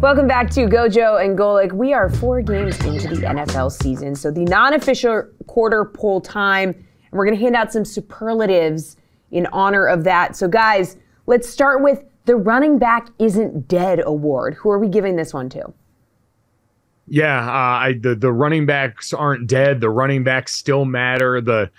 Welcome back to Gojo and Golic. We are four games into the NFL season, so the non official quarter pole time, and we're going to hand out some superlatives in honor of that. So, guys, let's start with the running back isn't dead award. Who are we giving this one to? Yeah, uh, I, the the running backs aren't dead. The running backs still matter. The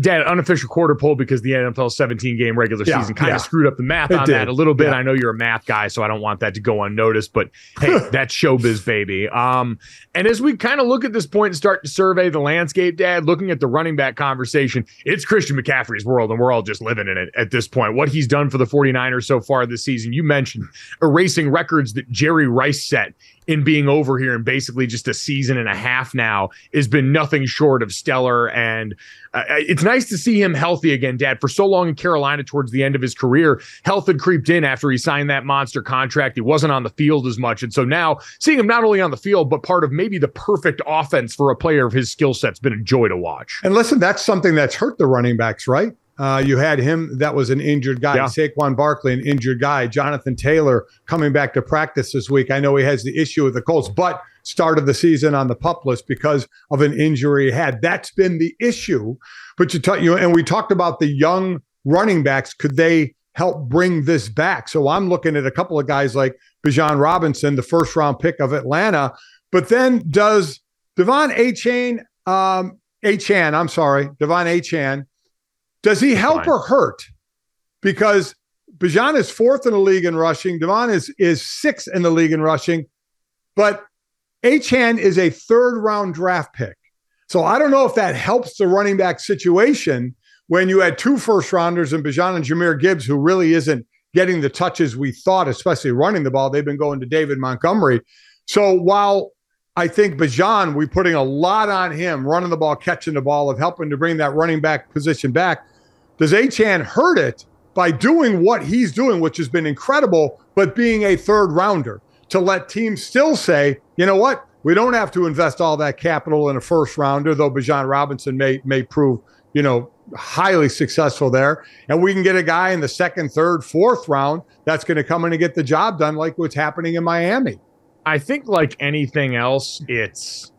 Dad, unofficial quarter pole because the NFL 17 game regular yeah, season kind of yeah. screwed up the math it on did. that a little bit. Yeah. I know you're a math guy, so I don't want that to go unnoticed, but hey, that's showbiz, baby. Um, and as we kind of look at this point and start to survey the landscape, Dad, looking at the running back conversation, it's Christian McCaffrey's world, and we're all just living in it at this point. What he's done for the 49ers so far this season, you mentioned erasing records that Jerry Rice set in being over here in basically just a season and a half now has been nothing short of stellar. And uh, it's nice to see him healthy again, Dad. For so long in Carolina, towards the end of his career, health had creeped in after he signed that monster contract. He wasn't on the field as much. And so now seeing him not only on the field, but part of maybe the perfect offense for a player of his skill set's been a joy to watch. And listen, that's something that's hurt the running backs, right? Uh, you had him that was an injured guy. Yeah. Saquon Barkley, an injured guy. Jonathan Taylor coming back to practice this week. I know he has the issue with the Colts, but started the season on the pup list because of an injury he had. That's been the issue. But you talk, you and we talked about the young running backs. Could they help bring this back? So I'm looking at a couple of guys like Bijan Robinson, the first round pick of Atlanta. But then does De'Von Achane, um, Achane, I'm sorry, De'Von Achane does he help Fine. or hurt? Because Bijan is fourth in the league in rushing. De'Von is is sixth in the league in rushing, but Achane is a third round draft pick. So I don't know if that helps the running back situation when you had two first rounders in Bijan and Jahmyr Gibbs, who really isn't getting the touches we thought, especially running the ball. They've been going to David Montgomery. So while I think Bijan, we're putting a lot on him, running the ball, catching the ball, of helping to bring that running back position back. Does Achane hurt it by doing what he's doing, which has been incredible, but being a third rounder to let teams still say, you know what, we don't have to invest all that capital in a first rounder, though Bijan Robinson may may prove, you know, highly successful there. And we can get a guy in the second, third, fourth round that's going to come in and get the job done, like what's happening in Miami. I think, like anything else, it's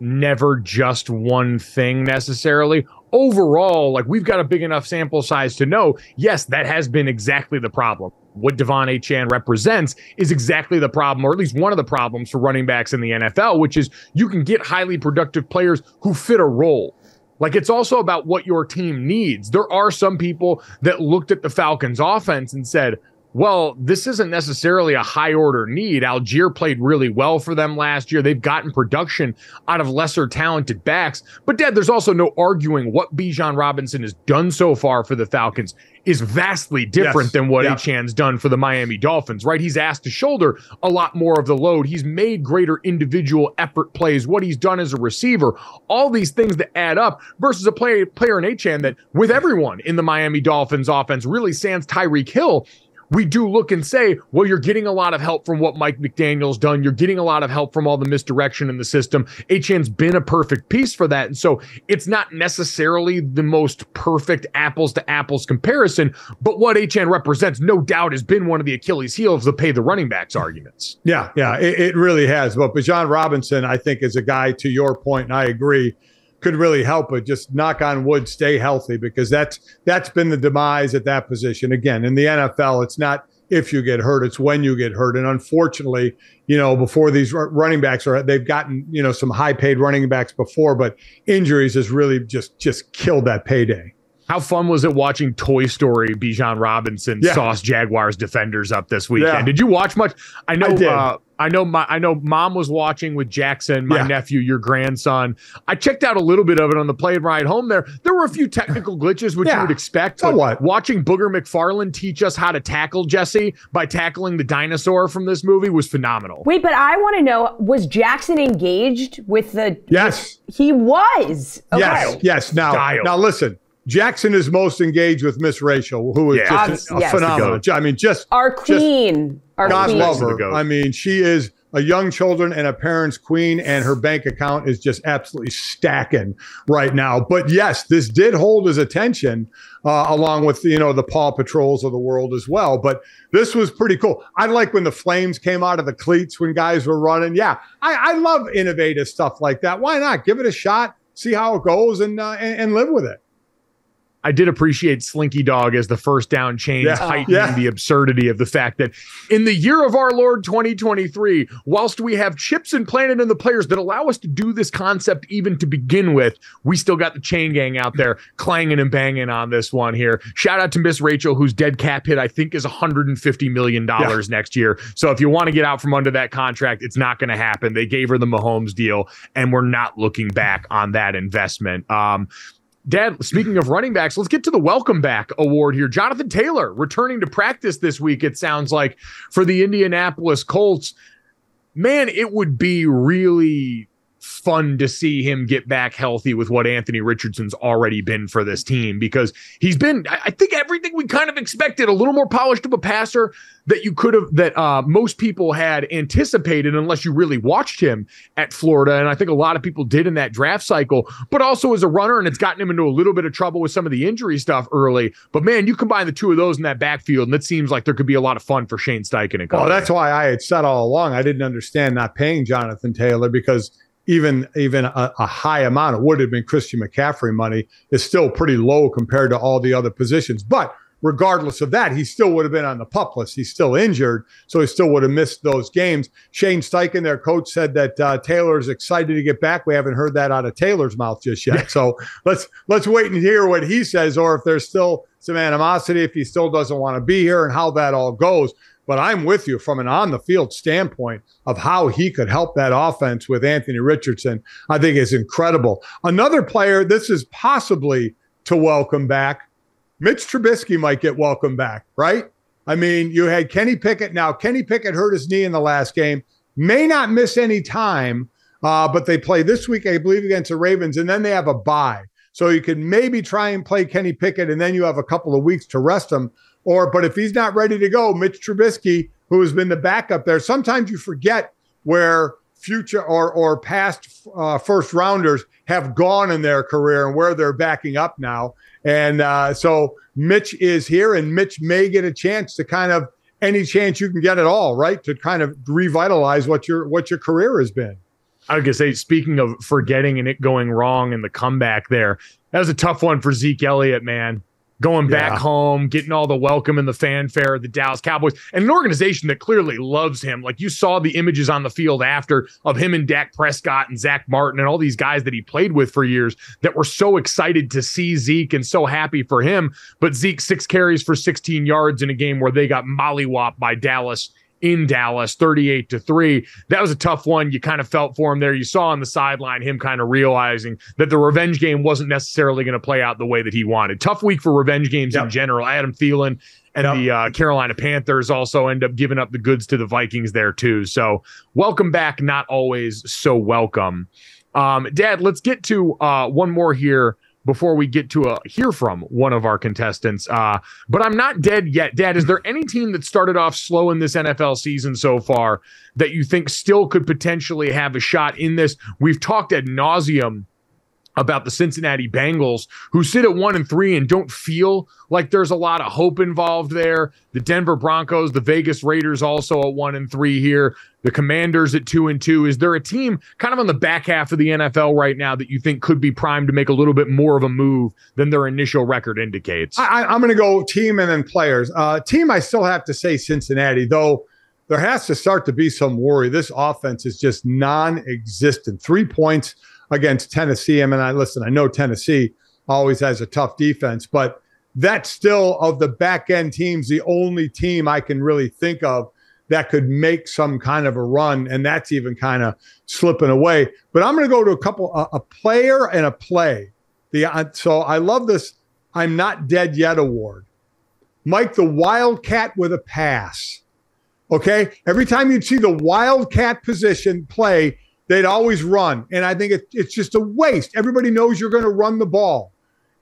never just one thing necessarily. Overall, like we've got a big enough sample size to know, yes, that has been exactly the problem. What De'Von Achane represents is exactly the problem, or at least one of the problems for running backs in the NFL, which is you can get highly productive players who fit a role. Like it's also about what your team needs. There are some people that looked at the Falcons offense and said, well, this isn't necessarily a high order need. Allgeier played really well for them last year. They've gotten production out of lesser talented backs. But, Dad, there's also no arguing what Bijan Robinson has done so far for the Falcons is vastly different yes. than what yeah. Achane's done for the Miami Dolphins, right? He's asked to shoulder a lot more of the load. He's made greater individual effort plays, what he's done as a receiver, all these things that add up versus a player, player in Achane that, with everyone in the Miami Dolphins offense, really sans Tyreek Hill, we do look and say, well, you're getting a lot of help from what Mike McDaniel's done. You're getting a lot of help from all the misdirection in the system. Achane's been a perfect piece for that. And so it's not necessarily the most perfect apples to apples comparison, but what Achane represents, no doubt, has been one of the Achilles heels of the pay the running backs arguments. Yeah, yeah, it, it really has. But Bijan Robinson, I think, is a guy, to your point, and I agree could really help it. Just knock on wood, stay healthy because that's that's been the demise at that position. Again, in the NFL, it's not if you get hurt, it's when you get hurt. And unfortunately, you know, before these running backs are they've gotten, you know, some high paid running backs before, but injuries has really just just killed that payday. How fun was it watching Toy Story Bijan Robinson yeah. sauce Jaguars defenders up this weekend? Yeah. Did you watch much? I know I, uh, I know my I know mom was watching with Jackson, my yeah. nephew, your grandson. I checked out a little bit of it on the plane ride home there. There were a few technical glitches which you would expect. But what? Watching Booger McFarland teach us how to tackle Jesse by tackling the dinosaur from this movie was phenomenal. Wait, but I want to know was Jackson engaged with the Yes. He was. Okay. Yes, yes. Now Style. now listen. Jackson is most engaged with Miss Rachel, who is yeah. just a, yes. phenomenal. I mean, just our queen. Just, our God queen. love her. I mean, she is a young children and a parent's queen, and her bank account is just absolutely stacking right now. But yes, this did hold his attention, uh, along with you know the Paw Patrols of the world as well. But this was pretty cool. I like when the flames came out of the cleats when guys were running. Yeah, I, I love innovative stuff like that. Why not give it a shot? See how it goes and, uh, and, and live with it. I did appreciate Slinky Dog as the first down chains, yeah. heightening yeah. the absurdity of the fact that in the year of our Lord 2023, whilst we have chips implanted in the players that allow us to do this concept even to begin with, we still got the chain gang out there clanging and banging on this one here. Shout out to Miss Rachel, whose dead cap hit I think is 150 million dollars yeah. next year. So if you want to get out from under that contract, it's not going to happen. They gave her the Mahomes deal, and we're not looking back on that investment. Um, Dad, speaking of running backs, let's get to the welcome back award here. Jonathan Taylor returning to practice this week, it sounds like, for the Indianapolis Colts. Man, it would be really fun to see him get back healthy with what Anthony Richardson's already been for this team because he's been, I think, everything we kind of expected a little more polished of a passer that you could have, that uh, most people had anticipated, unless you really watched him at Florida. And I think a lot of people did in that draft cycle, but also as a runner, and it's gotten him into a little bit of trouble with some of the injury stuff early. But man, you combine the two of those in that backfield, and it seems like there could be a lot of fun for Shane Steichen. And well, that's why I had said all along I didn't understand not paying Jonathan Taylor because even even a, a, high amount of would have been Christian McCaffrey money is still pretty low compared to all the other positions. But regardless of that, he still would have been on the pup list. He's still injured, so he still would have missed those games. Shane Steichen, their coach, said that uh, Taylor is excited to get back. We haven't heard that out of Taylor's mouth just yet. so let's let's wait and hear what he says, or if there's still some animosity, if he still doesn't want to be here, and how that all goes. But I'm with you from an on the field standpoint of how he could help that offense with Anthony Richardson. I think is incredible. Another player, this is possibly to welcome back. Mitch Trubisky might get welcome back, right? I mean, you had Kenny Pickett. Now, Kenny Pickett hurt his knee in the last game, may not miss any time, uh, but they play this week, I believe, against the Ravens, and then they have a bye. So you could maybe try and play Kenny Pickett, and then you have a couple of weeks to rest him. Or, but if he's not ready to go, Mitch Trubisky, who has been the backup there, sometimes you forget where future or or past uh, first rounders have gone in their career and where they're backing up now. And uh, so Mitch is here, and Mitch may get a chance to kind of any chance you can get at all, right, to kind of revitalize what your what your career has been. I was say, speaking of forgetting and it going wrong and the comeback there, that was a tough one for Zeke Elliott, man going back yeah. home, getting all the welcome and the fanfare of the Dallas Cowboys, and an organization that clearly loves him. Like you saw the images on the field after of him and Dak Prescott and Zach Martin and all these guys that he played with for years that were so excited to see Zeke and so happy for him. But Zeke six carries for 16 yards in a game where they got mollywopped by Dallas in Dallas, 38 to 3. That was a tough one. You kind of felt for him there. You saw on the sideline him kind of realizing that the revenge game wasn't necessarily going to play out the way that he wanted. Tough week for revenge games yep. in general. Adam Thielen and yep. the uh, Carolina Panthers also end up giving up the goods to the Vikings there too. So, welcome back, not always so welcome. Um, Dad, let's get to uh, one more here before we get to uh, hear from one of our contestants. Uh, but I'm not dead yet. Dad, is there any team that started off slow in this NFL season so far that you think still could potentially have a shot in this? We've talked ad nauseum about the Cincinnati Bengals, who sit at one and three and don't feel like there's a lot of hope involved there. The Denver Broncos, the Vegas Raiders also at one and three here. The Commanders at two and two. Is there a team kind of on the back half of the NFL right now that you think could be primed to make a little bit more of a move than their initial record indicates? I, am going to go team and then players. Uh, team, I still have to say Cincinnati, though there has to start to be some worry. This offense is just non existent. Three points against Tennessee. I mean, I listen, I know Tennessee always has a tough defense, but that's still of the back end teams, the only team I can really think of that could make some kind of a run. And that's even kind of slipping away. But I'm going to go to a couple, a, a player and a play. The, uh, so I love this I'm not dead yet award. Mike the Wildcat with a pass. Okay. Every time you'd see the Wildcat position play, they'd always run. And I think it, it's just a waste. Everybody knows you're going to run the ball.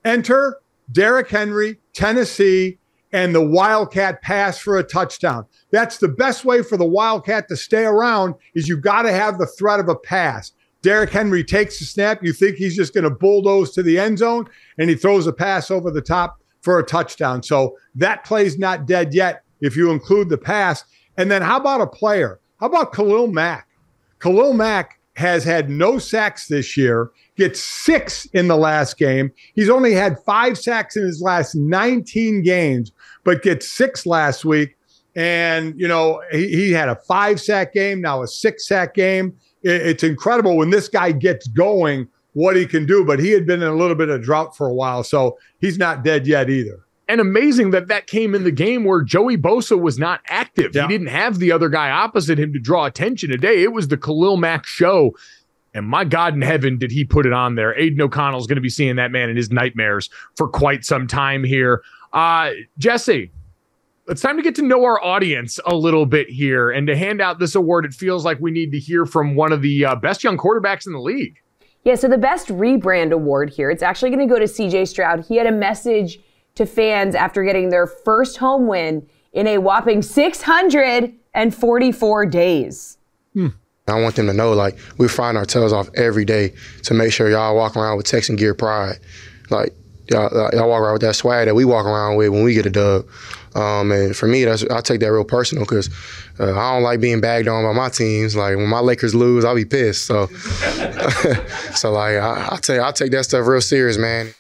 Enter Derrick Henry, Tennessee, and the Wildcat pass for a touchdown. That's the best way for the Wildcat to stay around is you've got to have the threat of a pass. Derrick Henry takes the snap. You think he's just going to bulldoze to the end zone, and he throws a pass over the top for a touchdown. So that play's not dead yet if you include the pass. And then how about a player? How about Khalil Mack? Khalil Mack has had no sacks this year, gets six in the last game. He's only had five sacks in his last 19 games, but gets six last week. And, you know, he, he had a five sack game, now a six sack game. It, it's incredible when this guy gets going what he can do, but he had been in a little bit of drought for a while. So he's not dead yet either. And amazing that that came in the game where Joey Bosa was not active. Yeah. He didn't have the other guy opposite him to draw attention today. It was the Khalil Mack show. And my God in heaven, did he put it on there? Aidan O'Connell is going to be seeing that man in his nightmares for quite some time here. Uh, Jesse, it's time to get to know our audience a little bit here. And to hand out this award, it feels like we need to hear from one of the uh, best young quarterbacks in the league. Yeah, so the best rebrand award here, it's actually going to go to CJ Stroud. He had a message to fans after getting their first home win in a whopping 644 days. Hmm. I want them to know, like, we're frying our tails off every day to make sure y'all walk around with Texan gear pride. Like, y'all, y'all walk around with that swag that we walk around with when we get a dub. Um, and for me, that's I take that real personal because uh, I don't like being bagged on by my teams. Like when my Lakers lose, I'll be pissed. So, so like I, I take I take that stuff real serious, man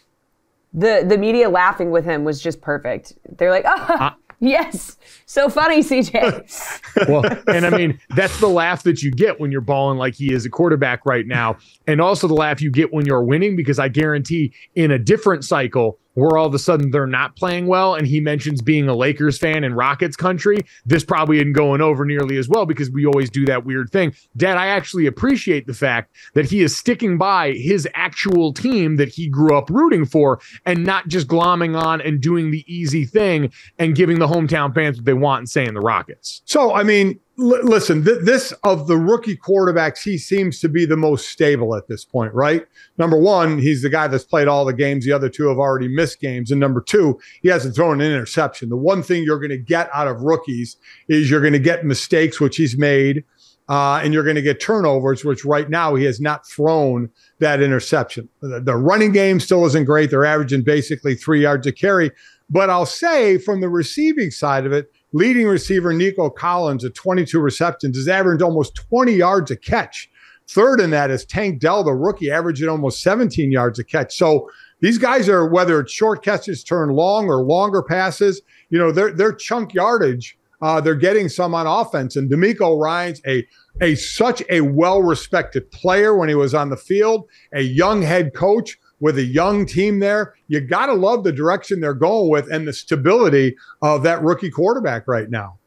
the the media laughing with him was just perfect. They're like, oh, uh, yes, so funny, CJ. well, and I mean that's the laugh that you get when you're balling like he is a quarterback right now, and also the laugh you get when you're winning because I guarantee in a different cycle where all of a sudden they're not playing well. And he mentions being a Lakers fan in Rockets country. This probably isn't going over nearly as well because we always do that weird thing. Dad, I actually appreciate the fact that he is sticking by his actual team that he grew up rooting for and not just glomming on and doing the easy thing and giving the hometown fans what they want and saying the Rockets. So, I mean, L- listen, th- this of the rookie quarterbacks, he seems to be the most stable at this point, right? Number one, he's the guy that's played all the games. The other two have already missed games. And number two, he hasn't thrown an interception. The one thing you're going to get out of rookies is you're going to get mistakes, which he's made, uh, and you're going to get turnovers, which right now he has not thrown that interception. The, the running game still isn't great. They're averaging basically three yards a carry. But I'll say from the receiving side of it, leading receiver Nico Collins at 22 receptions has averaged almost 20 yards a catch. Third in that is Tank Dell, the rookie, averaging almost 17 yards a catch. So These guys are whether it's short catches turn long or longer passes. You know, their their chunk yardage. Uh, they're getting some on offense, and DeMeco Ryans a a such a well respected player when he was on the field, a young head coach with a young team there. You got to love the direction they're going with and the stability of that rookie quarterback right now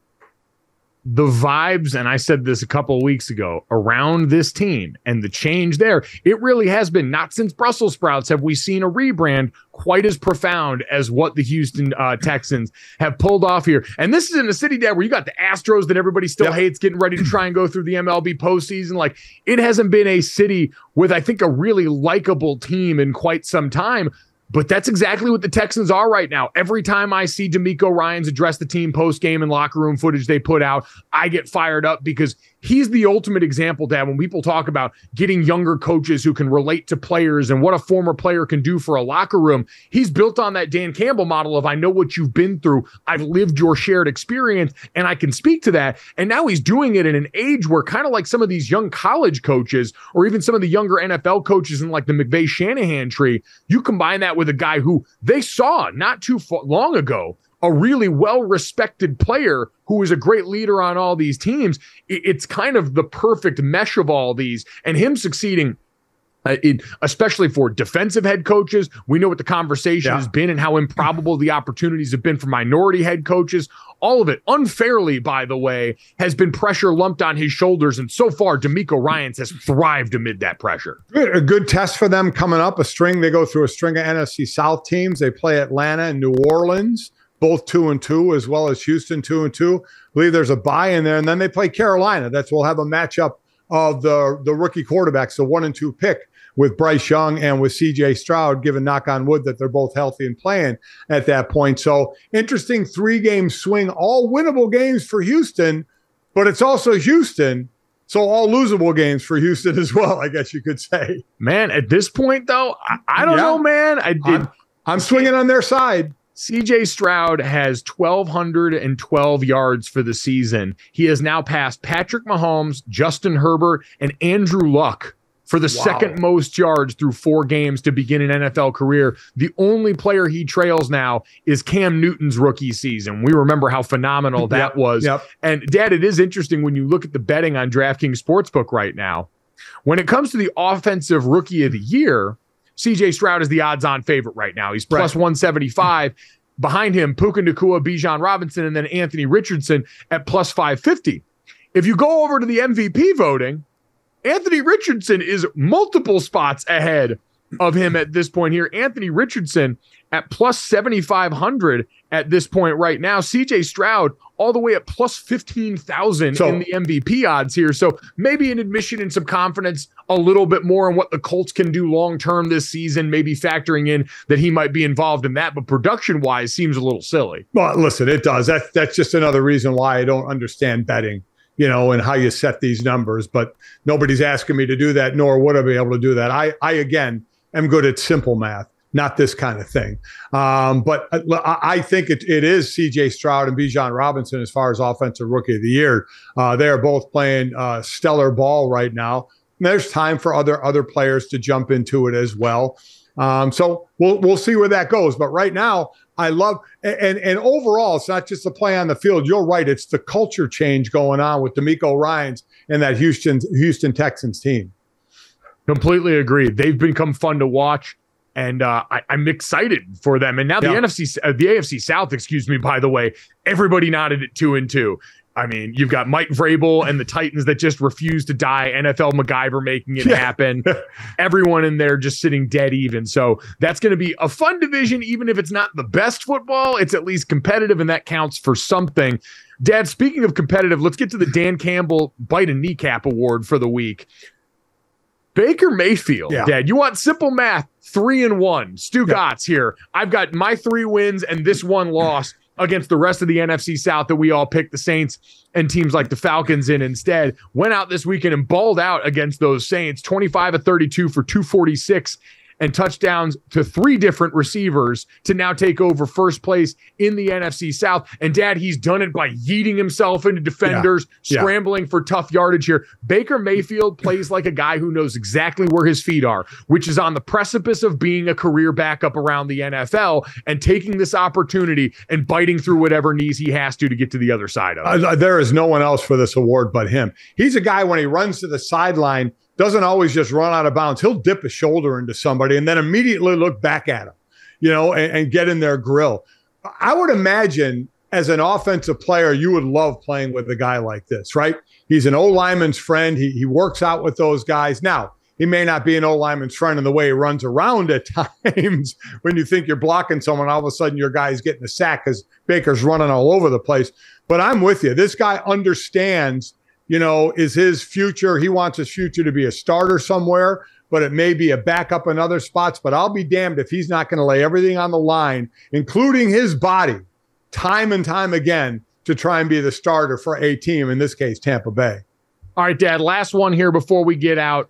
the vibes, and I said this a couple weeks ago, around this team and the change there, it really has been not since Brussels sprouts have we seen a rebrand quite as profound as what the Houston uh, Texans have pulled off here. And this is in a city, Dad, where you got the Astros that everybody still yep. hates getting ready to try and go through the MLB postseason. Like it hasn't been a city with, I think, a really likable team in quite some time. But that's exactly what the Texans are right now. Every time I see DeMeco Ryans address the team post game and locker room footage they put out, I get fired up because he's the ultimate example, Dad. When people talk about getting younger coaches who can relate to players and what a former player can do for a locker room, he's built on that Dan Campbell model of I know what you've been through, I've lived your shared experience, and I can speak to that. And now he's doing it in an age where kind of like some of these young college coaches or even some of the younger NFL coaches in like the McVay Shanahan tree, you combine that with a guy who they saw not too long ago a really well respected player who is a great leader on all these teams. It's kind of the perfect mesh of all these, and him succeeding. Uh, it, especially for defensive head coaches, we know what the conversation yeah. has been and how improbable the opportunities have been for minority head coaches. All of it, unfairly, by the way, has been pressure lumped on his shoulders. And so far, DeMeco Ryans has thrived amid that pressure. Good, a good test for them coming up. A string, they go through a string of NFC South teams. They play Atlanta and New Orleans both two and two, as well as Houston two and two. I believe there's a bye in there, and then they play Carolina. That's we'll have a matchup of the the rookie quarterbacks, the one and two pick with Bryce Young and with CJ Stroud, given knock on wood that they're both healthy and playing at that point. So interesting three game swing, all winnable games for Houston, but it's also Houston. So all losable games for Houston as well, I guess you could say. Man, at this point though, I, I don't yeah. know, man. I did. I'm, I'm swinging on their side. CJ Stroud has 1,212 yards for the season. He has now passed Patrick Mahomes, Justin Herbert, and Andrew Luck for the wow. second most yards through four games to begin an NFL career. The only player he trails now is Cam Newton's rookie season. We remember how phenomenal that yep, was. Yep. And, Dad, it is interesting when you look at the betting on DraftKings Sportsbook right now. When it comes to the offensive rookie of the year, CJ Stroud is the odds on favorite right now. He's plus right. 175. Behind him, Puka Nacua, Bijan Robinson, and then Anthony Richardson at plus 550. If you go over to the MVP voting, Anthony Richardson is multiple spots ahead of him at this point here. Anthony Richardson at plus 7,500 at this point right now. CJ Stroud all the way at plus 15,000 so, in the MVP odds here. So maybe an admission and some confidence a little bit more on what the Colts can do long term this season, maybe factoring in that he might be involved in that. But production wise, seems a little silly. Well, listen, it does. That, that's just another reason why I don't understand betting you know, and how you set these numbers. But nobody's asking me to do that, nor would I be able to do that. I, I again, am good at simple math not this kind of thing. Um, but uh, I think it, it is CJ Stroud and Bijan Robinson as far as offensive rookie of the year. Uh, they are both playing uh, stellar ball right now. There's time for other other players to jump into it as well. Um, so we'll we'll see where that goes. But right now, I love and and overall, it's not just the play on the field. You're right; it's the culture change going on with DeMeco Ryans and that Houston Houston Texans team. Completely agree. They've become fun to watch and uh, I, am excited for them. And now the. NFC, uh, the AFC South, excuse me. By the way, everybody nodded at two and two. I mean, you've got Mike Vrabel and the Titans that just refuse to die. NFL MacGyver making it yeah. happen. Everyone in there just sitting dead even. So that's going to be a fun division, even if it's not the best football. It's at least competitive, and that counts for something. Dad, speaking of competitive, let's get to the Dan Campbell Bite a Kneecap Award for the week. Baker Mayfield, yeah. Dad. You want simple math? Three and one. Stu yeah. Gotts here. I've got my three wins and this one loss against the rest of the NFC South that we all picked the Saints and teams like the Falcons in instead. Went out this weekend and balled out against those Saints, 25 of 32 for 246 and touchdowns to three different receivers to now take over first place in the NFC South. And dad, he's done it by yeeting himself into defenders, yeah. scrambling yeah. for tough yardage here. Baker Mayfield plays like a guy who knows exactly where his feet are, which is on the precipice of being a career backup around the NFL and taking this opportunity and biting through whatever knees he has to to get to the other side of it. Uh, there is no one else for this award but him. He's a guy when he runs to the sideline doesn't always just run out of bounds. He'll dip a shoulder into somebody and then immediately look back at him, you know, and, and get in their grill. I would imagine as an offensive player, you would love playing with a guy like this, right? He's an O lineman's friend. He, he works out with those guys. Now, he may not be an O lineman's friend in the way he runs around at times when you think you're blocking someone, all of a sudden your guy's getting a sack because Baker's running all over the place. But I'm with you. This guy understands you know, is his future. He wants his future to be a starter somewhere, but it may be a backup in other spots. But I'll be damned if he's not going to lay everything on the line, including his body, time and time again to try and be the starter for a team, in this case, Tampa Bay. All right, Dad, last one here before we get out.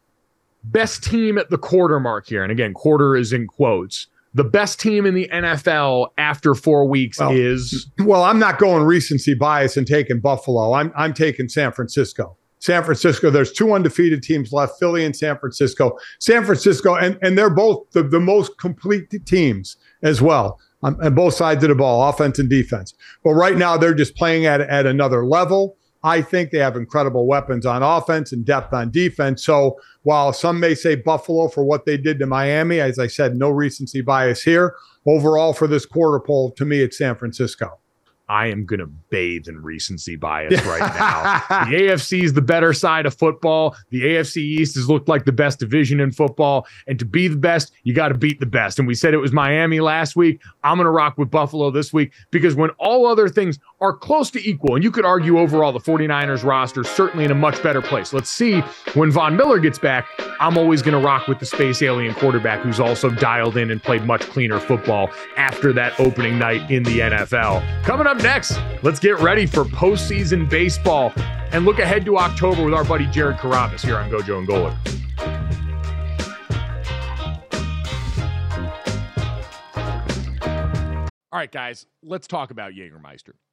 Best team at the quarter mark here. And again, quarter is in quotes the best team in the NFL after four weeks well, is. Well, I'm not going recency bias and taking Buffalo. I'm I'm taking San Francisco. San Francisco. There's two undefeated teams left: Philly and San Francisco. San Francisco, and and they're both the, the most complete teams as well um, on, on both sides of the ball, offense and defense. But right now, they're just playing at at another level. I think they have incredible weapons on offense and depth on defense. So while some may say Buffalo for what they did to Miami, as I said, no recency bias here. Overall, for this quarter pole, to me, it's San Francisco. I am going to bathe in recency bias right now. the AFC is the better side of football. The AFC East has looked like the best division in football. And to be the best, you got to beat the best. And we said it was Miami last week. I'm going to rock with Buffalo this week because when all other things are close to equal, and you could argue overall the 49ers roster certainly in a much better place. Let's see when Von Miller gets back. I'm always going to rock with the space alien quarterback who's also dialed in and played much cleaner football after that opening night in the NFL. Coming up next, let's get ready for postseason baseball and look ahead to October with our buddy Jared Carrabis here on Gojo and Golic. All right, guys, let's talk about Jägermeister.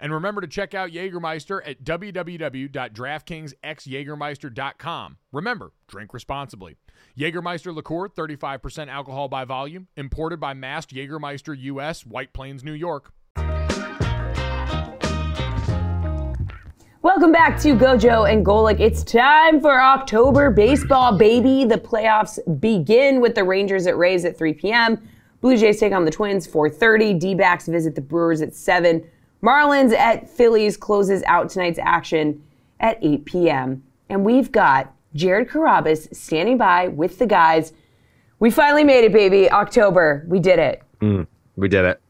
And remember to check out Jägermeister at www.draftkingsxjagermeister.com. Remember, drink responsibly. Jägermeister liqueur, 35% alcohol by volume, imported by Mast Jägermeister US, White Plains, New York. Welcome back to Gojo and Golic. It's time for October baseball, baby. The playoffs begin with the Rangers at Rays at 3 p.m. Blue Jays take on the Twins 4:30. D-backs visit the Brewers at 7. Marlins at Phillies closes out tonight's action at 8 p.m. And we've got Jared Carrabis standing by with the guys. We finally made it, baby. October. We did it. Mm, we did it.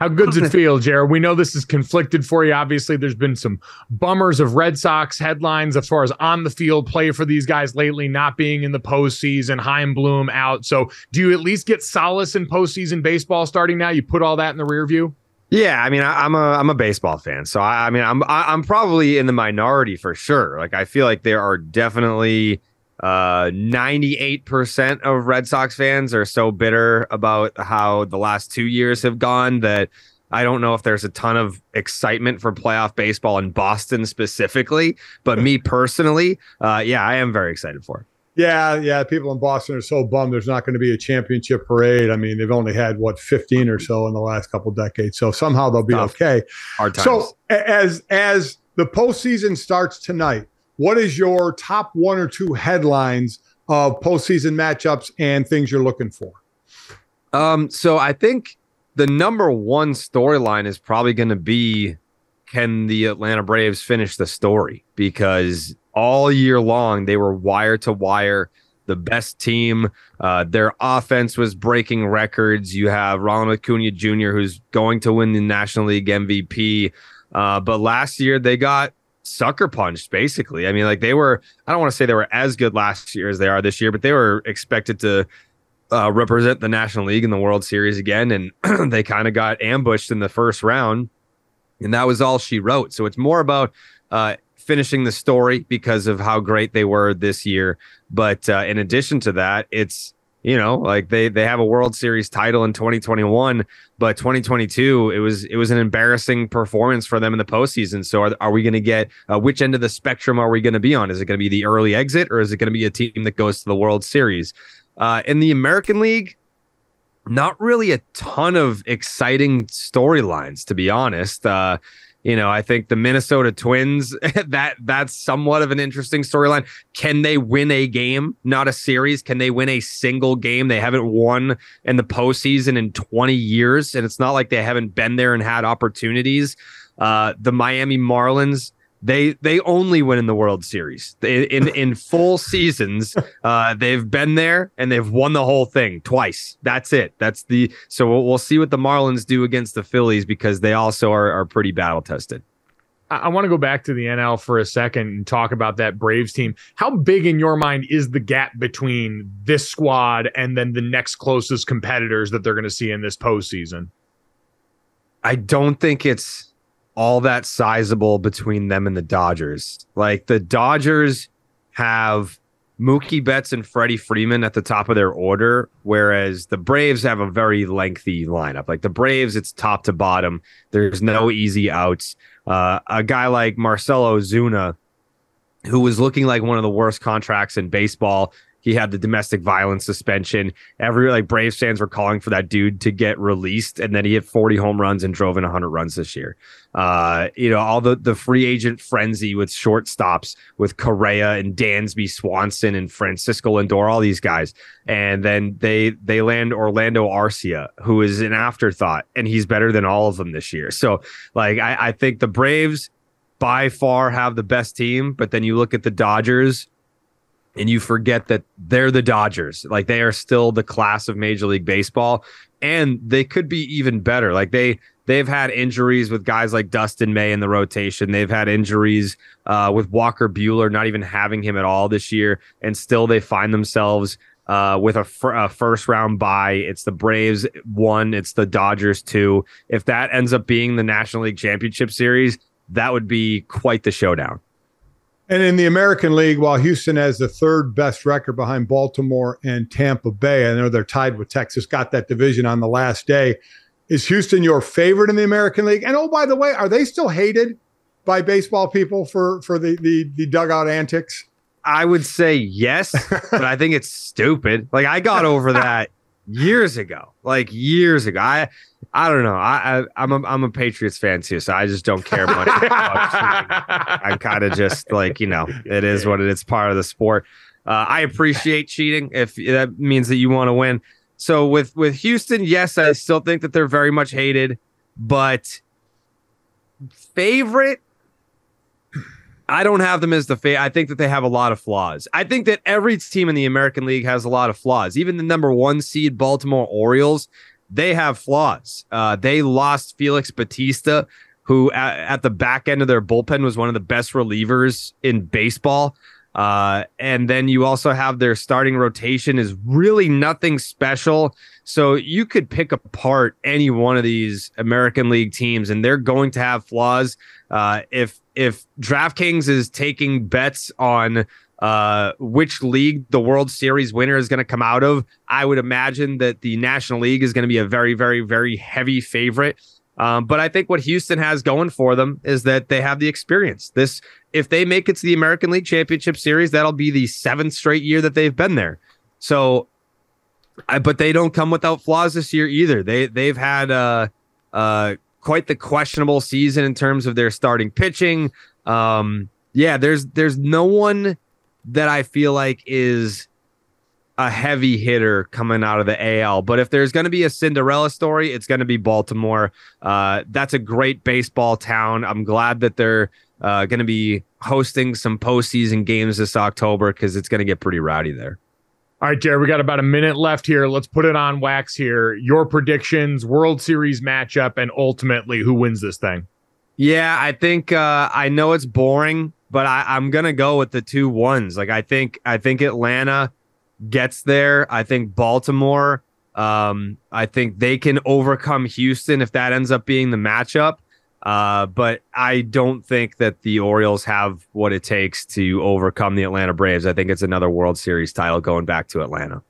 How good does it feel, Jared? We know this is conflicted for you. Obviously, there's been some bummers of Red Sox headlines as far as on the field play for these guys lately, not being in the postseason, Chaim Bloom out. So, do you at least get solace in postseason baseball starting now? You put all that in the rear view? Yeah, I mean, I, am a I'm a baseball fan, so I, I mean, I'm I, am i am probably in the minority for sure. Like, I feel like there are definitely uh 98% of Red Sox fans are so bitter about how the last 2 years have gone that I don't know if there's a ton of excitement for playoff baseball in Boston specifically, but me personally, uh yeah, I am very excited for it. Yeah, yeah. People in Boston are so bummed there's not going to be a championship parade. I mean, they've only had what 15 or so in the last couple decades, so somehow they'll be Tough. okay. Hard times. So as as the postseason starts tonight, what is your top one or two headlines of postseason matchups and things you're looking for? Um, so I think the number one storyline is probably going to be can the Atlanta Braves finish the story? Because all year long they were wire to wire the best team. Uh, their offense was breaking records. You have Ronald Acuna Jr., who's going to win the National League MVP. Uh, but last year they got sucker punched, basically. I mean, like they were, I don't want to say they were as good last year as they are this year, but they were expected to uh, represent the National League in the World Series again. And they kind of got ambushed in the first round. And that was all she wrote. So it's more about uh, finishing the story because of how great they were this year. But uh, in addition to that, it's you know like they they have a world series title in 2021 but 2022 it was it was an embarrassing performance for them in the postseason. So are, are we going to get uh, which end of the spectrum are we going to be on? Is it going to be the early exit or is it going to be a team that goes to the world series? Uh, in the american league not really a ton of exciting storylines to be honest. Uh, you know, I think the Minnesota Twins that that's somewhat of an interesting storyline. Can they win a game, not a series? Can they win a single game? They haven't won in the postseason in 20 years, and it's not like they haven't been there and had opportunities. Uh, the Miami Marlins, they they only win in the World Series in in, in full seasons. Uh, they've been there and they've won the whole thing twice. That's it. That's the so we'll, we'll see what the Marlins do against the Phillies because they also are are pretty battle tested. I, I want to go back to the NL for a second and talk about that Braves team. How big in your mind is the gap between this squad and then the next closest competitors that they're going to see in this postseason? I don't think it's all that sizable between them and the Dodgers. Like the Dodgers have Mookie Betts and Freddie Freeman at the top of their order, whereas the Braves have a very lengthy lineup. Like the Braves, it's top to bottom. There's no easy outs. Uh, a guy like Marcell Ozuna, who was looking like one of the worst contracts in baseball, he had the domestic violence suspension. Every like Braves fans were calling for that dude to get released, and then he hit 40 home runs and drove in 100 runs this year. Uh, you know, all the the free agent frenzy with shortstops with Correa and Dansby Swanson and Francisco Lindor, all these guys, and then they they land Orlando Arcia, who is an afterthought, and he's better than all of them this year. So, like, I, I think the Braves by far have the best team, but then you look at the Dodgers and you forget that they're the Dodgers. Like they are still the class of Major League Baseball, and they could be even better. Like they they've had injuries with guys like Dustin May in the rotation. They've had injuries uh, with Walker Buehler not even having him at all this year, and still they find themselves uh, with a, fir- a, first round bye. It's the Braves one, it's the Dodgers two. If that ends up being the National League Championship Series, that would be quite the showdown. And in the American League, while Houston has the third best record behind Baltimore and Tampa Bay, I know they're tied with Texas, got that division on the last day. Is Houston your favorite in the American League? And oh, by the way, are they still hated by baseball people for for the the, the dugout antics? I would say yes, but I think it's stupid. Like I got over that years ago, like years ago. I I don't know. I, I am a I'm a Patriots fan too, so I just don't care much. I kind of just like you know it is what it is. It's part of the sport. Uh, I appreciate cheating if that means that you want to win. So with with Houston, yes, I still think that they're very much hated, but favorite. I don't have them as the favorite. I think that they have a lot of flaws. I think that every team in the American League has a lot of flaws. Even the number one seed Baltimore Orioles they have flaws. Uh, they lost Felix Bautista, who at, at, the back end of their bullpen was one of the best relievers in baseball. Uh, and then you also have their starting rotation is really nothing special. So you could pick apart any one of these American League teams, and they're going to have flaws. Uh, if if DraftKings is taking bets on uh, which league the World Series winner is going to come out of. I would imagine that the National League is going to be a very, very, very heavy favorite. Um, but I think what Houston has going for them is that they have the experience. This, if they make it to the American League Championship Series, that'll be the seventh straight year that they've been there. So, I, but they don't come without flaws this year either. They they've had uh, uh, quite the questionable season in terms of their starting pitching. Um, yeah, there's there's no one that I feel like is a heavy hitter coming out of the AL. But if there's going to be a Cinderella story, it's going to be Baltimore. Uh, that's a great baseball town. I'm glad that they're uh, going to be hosting some postseason games this October because it's going to get pretty rowdy there. All right, Jared, we got about a minute left here. Let's put it on wax here. Your predictions, World Series matchup, and ultimately who wins this thing? Yeah, I think uh, I know it's boring, but I, I'm gonna go with the two ones. Like I think I think Atlanta gets there. I think Baltimore. Um, I think they can overcome Houston if that ends up being the matchup. Uh, but I don't think that the Orioles have what it takes to overcome the Atlanta Braves. I think it's another World Series title going back to Atlanta.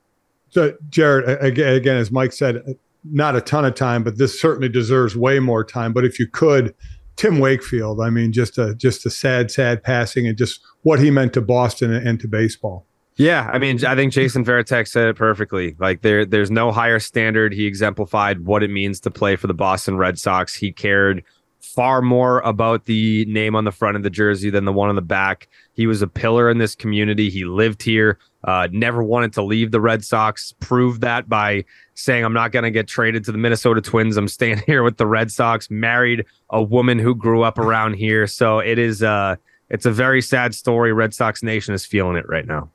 So, Jared, again, again, as Mike said, not a ton of time, but this certainly deserves way more time. But if you could, Tim Wakefield, I mean, just a just a sad, sad passing, and just what he meant to Boston and to baseball. Yeah, I mean, I think Jason Varitek said it perfectly. Like there, there's no higher standard. He exemplified what it means to play for the Boston Red Sox. He cared far more about the name on the front of the jersey than the one on the back. He was a pillar in this community. He lived here, uh, never wanted to leave the Red Sox, proved that by saying, I'm not going to get traded to the Minnesota Twins. I'm staying here with the Red Sox, married a woman who grew up around here. So it is, uh, it's a very sad story. Red Sox Nation is feeling it right now.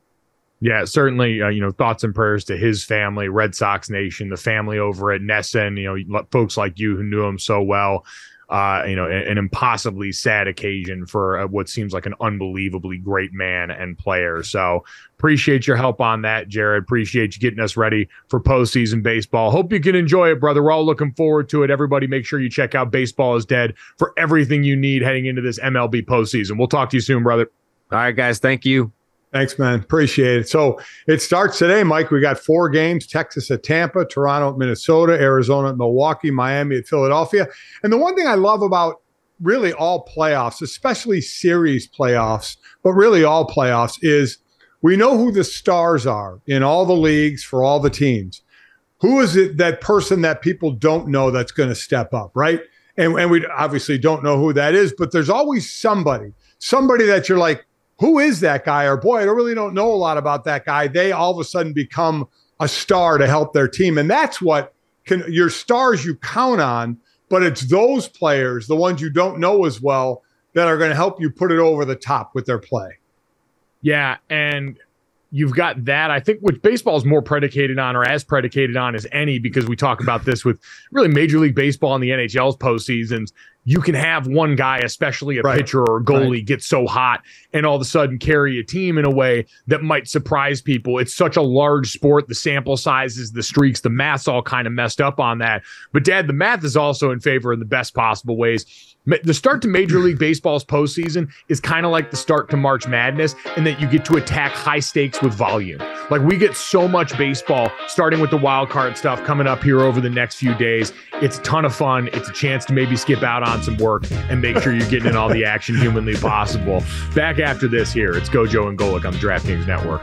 Yeah, certainly. Uh, you know, thoughts and prayers to his family, Red Sox Nation, the family over at NESN. You know, folks like you who knew him so well uh, you know, an, an, impossibly sad occasion for uh, what seems like an unbelievably great man and player. So appreciate your help on that, Jared. Appreciate you getting us ready for postseason baseball. Hope you can enjoy it, brother. We're all looking forward to it. Everybody, make sure you check out Baseball is Dead for everything you need heading into this MLB postseason. We'll talk to you soon, brother. All right, guys. Thank you. Thanks, man. Appreciate it. So it starts today, Mike. We got four games Texas at Tampa, Toronto at Minnesota, Arizona at Milwaukee, Miami at Philadelphia. And the one thing I love about really all playoffs, especially series playoffs, but really all playoffs, is we know who the stars are in all the leagues for all the teams. Who is it that person that people don't know that's going to step up, right? And, and we obviously don't know who that is, but there's always somebody, somebody that you're like, who is that guy? Or boy, I really don't know a lot about that guy. They all of a sudden become a star to help their team. And that's what can your stars you count on, but it's those players, the ones you don't know as well, that are going to help you put it over the top with their play. Yeah. And you've got that. I think which baseball is more predicated on or as predicated on as any because we talk about this with really Major League Baseball and the NHL's postseasons you can have one guy, especially a right. pitcher or a goalie, right. get so hot and all of a sudden carry a team in a way that might surprise people. It's such a large sport. The sample sizes, the streaks, the math's all kind of messed up on that. But, Dad, the math is also in favor in the best possible ways. The start to Major League Baseball's postseason is kind of like the start to March Madness, in that you get to attack high stakes with volume. Like we get so much baseball, starting with the wild card stuff coming up here over the next few days. It's a ton of fun. It's a chance to maybe skip out on some work and make sure you're getting in all the action humanly possible. Back after this here, it's Gojo and Golic on the DraftKings Network.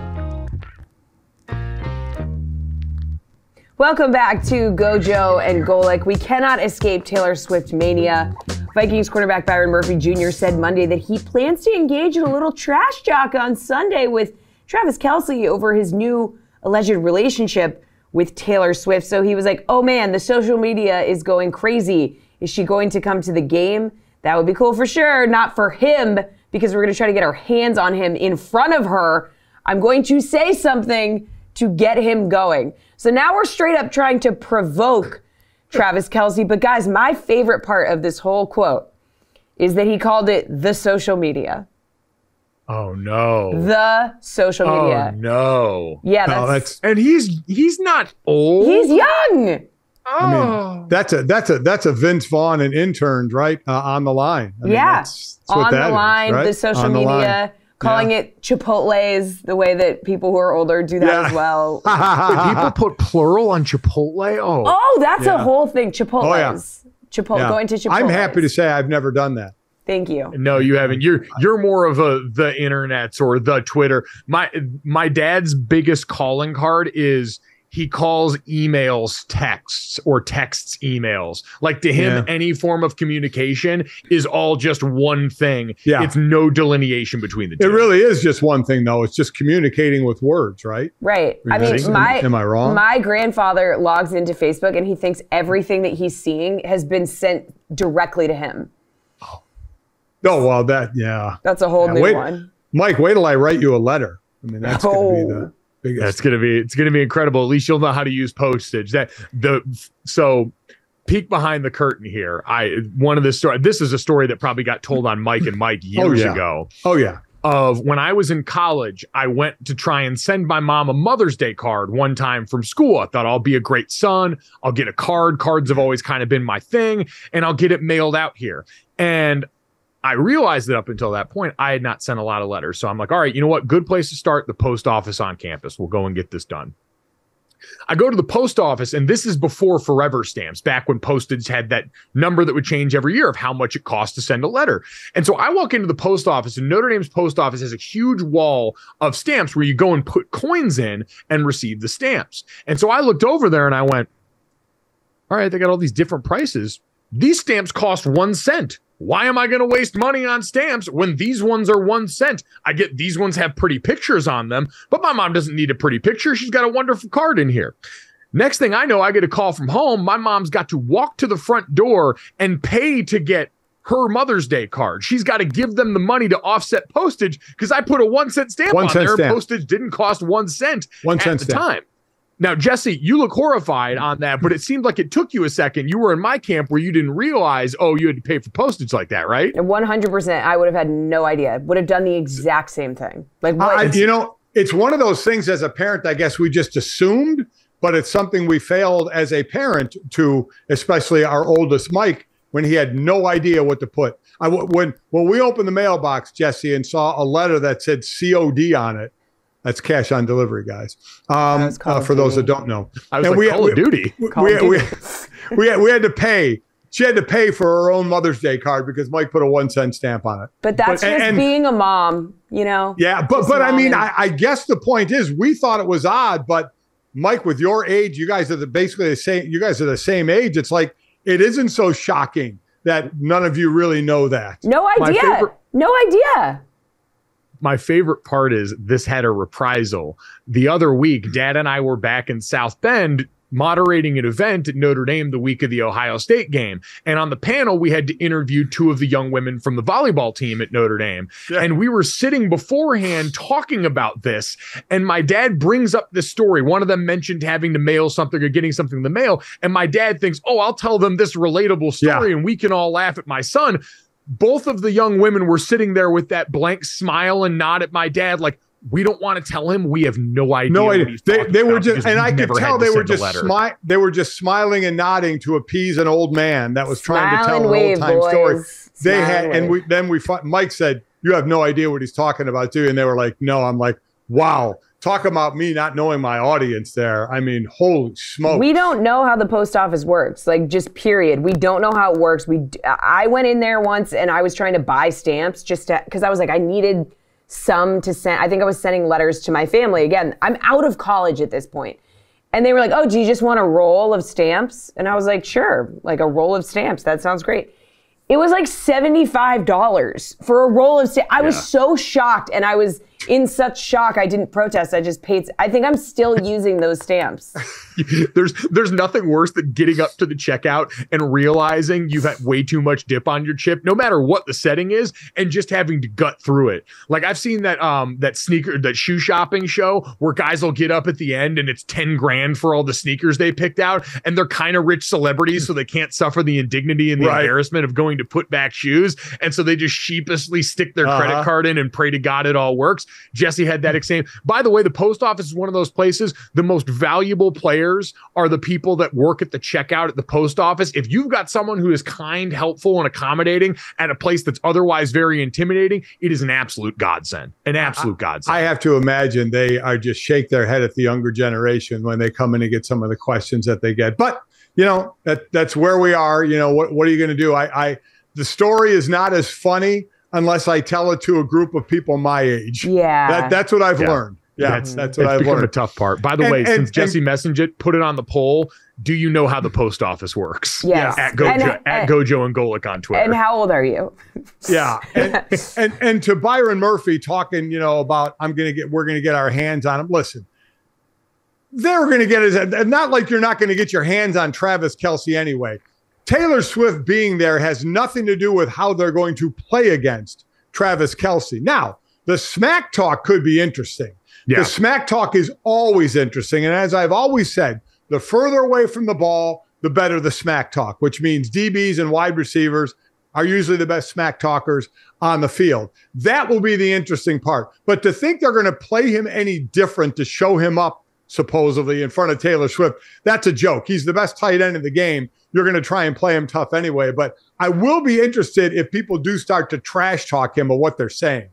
Welcome back to Gojo and Golic. We cannot escape Taylor Swift mania. Vikings quarterback Byron Murphy Jr. said Monday that he plans to engage in a little trash talk on Sunday with Travis Kelce over his new alleged relationship with Taylor Swift. So he was like, oh man, the social media is going crazy. Is she going to come to the game? That would be cool for sure. Not for him, because we're going to try to get our hands on him in front of her. I'm going to say something to get him going. So now we're straight up trying to provoke Travis Kelce. But guys, my favorite part of this whole quote is that he called it the social media. Oh no. The social media. Oh no. Yeah, No, that's, that's And he's he's not old. he's young. I mean, that's a that's a that's a Vince Vaughn and interned right uh, on the line. I mean, Yeah. that's, that's what on that the is, line, right? the social On the calling it Chipotle's, the way that people who are older do that Yeah. as well. People put plural on Chipotle. Oh, oh, that's a whole thing. Chipotle's. Oh, Chipotle, Yeah. going to Chipotle. I'm happy to say I've never done that. Thank you. No, you haven't. You're you're more of a the internets or the Twitter. My my dad's biggest calling card is he calls emails texts or texts emails. Like to him, Yeah. any form of communication is all just one thing. Yeah. It's no delineation between the two. It really is just one thing though. It's just communicating with words, right? Right. I Am- mean, my am I wrong? My grandfather logs into Facebook and he thinks everything that he's seeing has been sent directly to him. Oh oh well, that yeah. That's a whole Yeah, new wait. one. Mike, wait till I write you a letter. I mean, that's going to be Oh. the biggest. That's gonna be it's gonna be incredible. At least you'll know how to use postage. That the so peek behind the curtain here. I one of the story. This is a story that probably got told on Mike and Mike oh, years Oh, yeah. ago. oh yeah. Of when I was in college, I went to try and send my mom a Mother's Day card one time from school. I thought I'll be a great son. I'll get a card. Cards have always kind of been my thing, and I'll get it mailed out here. And I realized that up until that point, I had not sent a lot of letters. So I'm like, all right, you know what? Good place to start the post office on campus. We'll go and get this done. I go to the post office, and this is before forever stamps, back when postage had that number that would change every year of how much it cost to send a letter. And so I walk into the post office, and Notre Dame's post office has a huge wall of stamps where you go and put coins in and receive the stamps. And so I looked over there and I went, all right, they got all these different prices. These stamps cost one cent. Why am I going to waste money on stamps when these ones are one cent? I get these ones have pretty pictures on them, but my mom doesn't need a pretty picture. She's got a wonderful card in here. Next thing I know, I get a call from home. My mom's got to walk to the front door and pay to get her Mother's Day card. She's got to give them the money to offset postage because I put a one cent stamp One on cent there. stamp. Postage didn't cost one cent One at cent the stamp. time. Now, Jesse, you look horrified on that, but it seemed like it took you a second. You were in my camp where you didn't realize, oh, you had to pay for postage like that, right? And 100%, I would have had no idea. Would have done the exact same thing. Like, what? I, you know, it's one of those things as a parent, I guess we just assumed, but it's something we failed as a parent to, especially our oldest Mike, when he had no idea what to put. I when when we opened the mailbox, Jesse, and saw a letter that said COD on it. That's cash on delivery, guys. Um, uh, of for those that don't know, I was And like, we- Call we- of Duty. we, Call we, of we, Duty. we, had, we had to pay. She had to pay for her own Mother's Day card because Mike put a one cent stamp on it. but that's but- just and- being a mom, you know? Yeah, but but I mean, mom I, I guess the point is, we thought it was odd, but Mike, with your age, you guys are the, basically the same. You guys are the same age. It's like it isn't so shocking that none of you really know that. No idea. favorite- No idea. My favorite part is this had a reprisal. The other week, hmm. Dad and I were back in South Bend moderating an event at Notre Dame the week of the Ohio State game. And on the panel, we had to interview two of the young women from the volleyball team at Notre Dame. And we were sitting beforehand talking about this. And my dad brings up this story. One of them mentioned having to mail something or getting something in the mail. And my dad thinks, oh, I'll tell them this relatable story and we can all laugh at my son both of the young women were sitting there with that blank smile and nod at my dad, like, we don't want to tell him. We have no idea. No what idea. he's They, talking they were just, and I could tell they were just letter. smi- They were just smiling and nodding to appease an old man that was trying to tell and an wave, old time story. boys. They Smile had, and and we then we fi- Mike said, "You have no idea what he's talking about, do?" you?" And they were like, "No." I'm like, "Wow." Talk about me not knowing my audience there. I mean, holy smoke. We don't know how the post office works. Like, just period. We don't know how it works. We, I went in there once and I was trying to buy stamps just to, because I was like, I needed some to send. I think I was sending letters to my family. Again, I'm out of college at this point. And they were like, "Oh, do you just want a roll of stamps?" And I was like, "Sure, like a roll of stamps. That sounds great." It was like $75 for a roll of stamps. I was so shocked and I was in such shock I didn't protest. I just paid I think I'm still using those stamps. there's there's nothing worse than getting up to the checkout and realizing you've had way too much dip on your chip, no matter what the setting is, and just having to gut through it. Like I've seen that um that sneaker that shoe shopping show where guys will get up at the end and it's 10 grand for all the sneakers they picked out, and they're kind of rich celebrities, so they can't suffer the indignity and the right. embarrassment of going to put back shoes. And so they just sheepishly stick their uh-huh. credit card in and pray to God it all works. Jesse had that same. By the way, the post office is one of those places, the most valuable players are the people that work at the checkout at the post office. If you've got someone who is kind, helpful, and accommodating at a place that's otherwise very intimidating, it is an absolute godsend. An absolute godsend. I have to imagine they are just shake their head at the younger generation when they come in and get some of the questions that they get. But you know that that's where we are. You know what? What are you going to do? I, I the story is not as funny unless I tell it to a group of people my age. Yeah, that, that's what I've yeah. learned. Yeah, that's that's what I've learned. A tough part. By the and, way, and, since Jesse and, Messenger put it on the poll, do you know how the post office works? Yes. At Gojo and, at Gojo and Golic on Twitter. And how old are you? yeah. And, and and to Byron Murphy talking, you know, about I'm gonna get we're gonna get our hands on him. Listen, they're gonna get his not like you're not gonna get your hands on Travis Kelce anyway. Taylor Swift being there has nothing to do with how they're going to play against Travis Kelce. Now, the smack talk could be interesting yeah. The smack talk is always interesting. And as I've always said, the further away from the ball, the better the smack talk, which means DBs and wide receivers are usually the best smack talkers on the field. That will be the interesting part. But to think they're going to play him any different to show him up, supposedly, in front of Taylor Swift, that's a joke. He's the best tight end in the game. You're going to try and play him tough anyway. But I will be interested if people do start to trash talk him of what they're saying.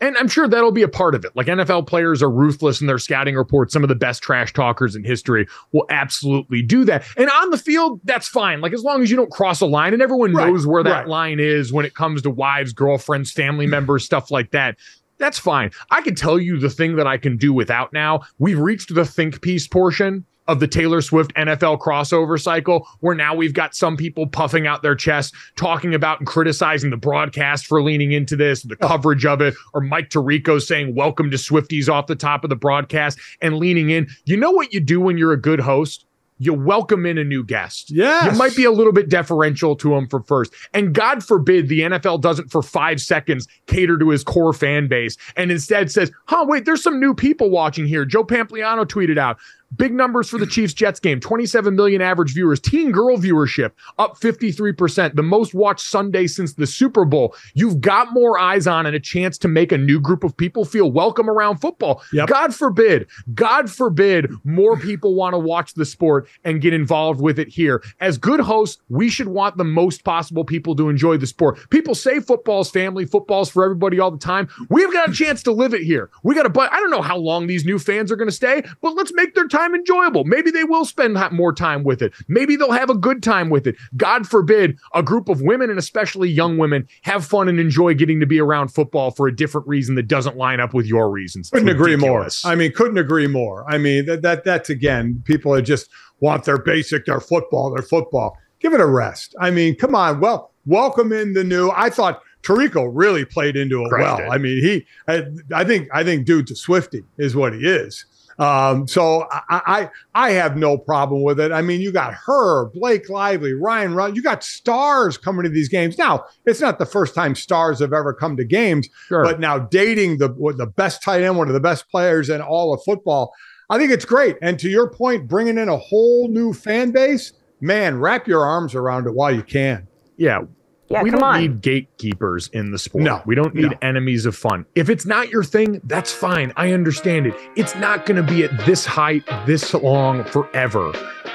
And I'm sure that'll be a part of it. Like NFL players are ruthless in their scouting reports. Some of the best trash talkers in history will absolutely do that. And on the field, that's fine. Like as long as you don't cross a line and everyone right, knows where that right. line is when it comes to wives, girlfriends, family members, stuff like that. That's fine. I can tell you the thing that I can do without now. We've reached the think piece portion of the Taylor Swift NFL crossover cycle, where now we've got some people puffing out their chest, talking about and criticizing the broadcast for leaning into this, the oh. coverage of it, or Mike Tirico saying, Welcome to Swifties off the top of the broadcast and leaning in. You know what you do when you're a good host? You welcome in a new guest. Yeah. You might be a little bit deferential to him for first. And God forbid the NFL doesn't for five seconds cater to his core fan base and instead says, huh, wait, there's some new people watching here. Joe Pompliano tweeted out, Big numbers for the Chiefs Jets game 27 million average viewers. Teen girl viewership up 53%, the most watched Sunday since the Super Bowl. You've got more eyes on and a chance to make a new group of people feel welcome around football. Yep. God forbid, God forbid more people want to watch the sport and get involved with it here. As good hosts, we should want the most possible people to enjoy the sport. People say football's family, football's for everybody all the time. We've got a chance to live it here. We got a but I don't know how long these new fans are going to stay, but let's make their time time enjoyable. Maybe they will spend more time with it. Maybe they'll have a good time with it. God forbid a group of women and especially young women have fun and enjoy getting to be around football for a different reason that doesn't line up with your reasons. Couldn't agree more. I mean, couldn't agree more. I mean, that, that that's again, people that just want their basic, their football, their football. Give it a rest. I mean, come on. Well, welcome in the new. I thought Tirico really played into it well. It. I mean, he, I, I think, I think, dude, to Swifty is what he is. Um, so I, I, I have no problem with it. I mean, you got her, Blake Lively, Ryan Run. You got stars coming to these games. Now, it's not the first time stars have ever come to games, sure. but now dating the the best tight end, one of the best players in all of football. I think it's great. And to your point, bringing in a whole new fan base, man, wrap your arms around it while you can. Yeah, yeah, we don't on. need gatekeepers in the sport. No, we don't need no. enemies of fun. If it's not your thing, that's fine. I understand it. It's not going to be at this height, this long, forever.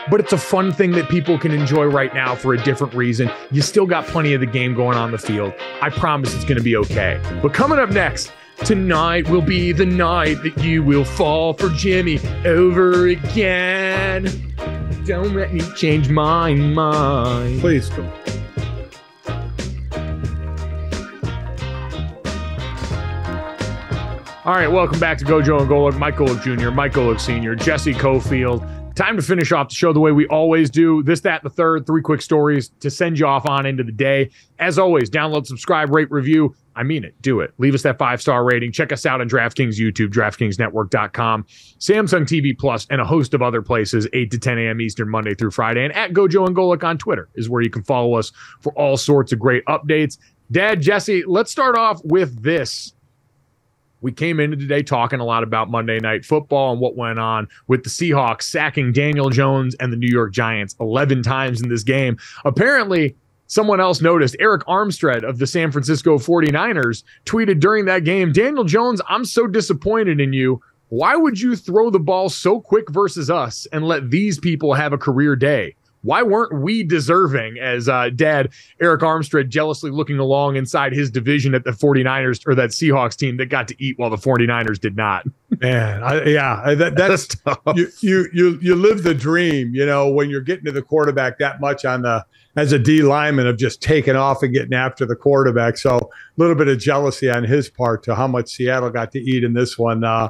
But it's a fun thing that people can enjoy right now for a different reason. You still got plenty of the game going on the field. I promise it's going to be okay. But coming up next, Tonight will be the night that you will fall for Jimmy over again. Don't let me change my mind. Please don't. All right, welcome back to Gojo and Golic. Michael Jr., Michael Sr., Jesse Cofield. Time to finish off the show the way we always do. This, that, the third, three quick stories to send you off on into the day. As always, download, subscribe, rate, review. I mean it. Do it. Leave us that five star rating. Check us out on DraftKings YouTube, DraftKingsNetwork.com, Samsung TV Plus, and a host of other places, 8 to 10 a.m. Eastern, Monday through Friday. And at Gojo and Golic on Twitter is where you can follow us for all sorts of great updates. Dad, Jesse, let's start off with this we came into today talking a lot about Monday Night Football and what went on with the Seahawks sacking Daniel Jones and the New York Giants 11 times in this game. Apparently, someone else noticed Arik Armstead of the San Francisco 49ers tweeted during that game Daniel Jones, I'm so disappointed in you. Why would you throw the ball so quick versus us and let these people have a career day? Why weren't we deserving as uh, dad Arik Armstead jealously looking along inside his division at the 49ers or that Seahawks team that got to eat while the 49ers did not? Man, I, yeah, that, that's, tough. You, you you you live the dream, you know, when you're getting to the quarterback that much on the as a D lineman of just taking off and getting after the quarterback. So a little bit of jealousy on his part to how much Seattle got to eat in this one. Uh,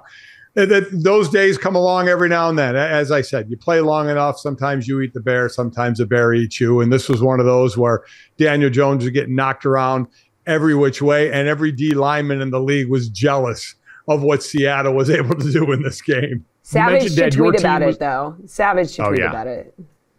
that those days come along every now and then. As I said, you play long enough. Sometimes you eat the bear, sometimes the bear eats you. And this was one of those where Daniel Jones was getting knocked around every which way, and every D lineman in the league was jealous of what Seattle was able to do in this game. Savage should tweet about was- it, though. Savage should oh, tweet yeah. about it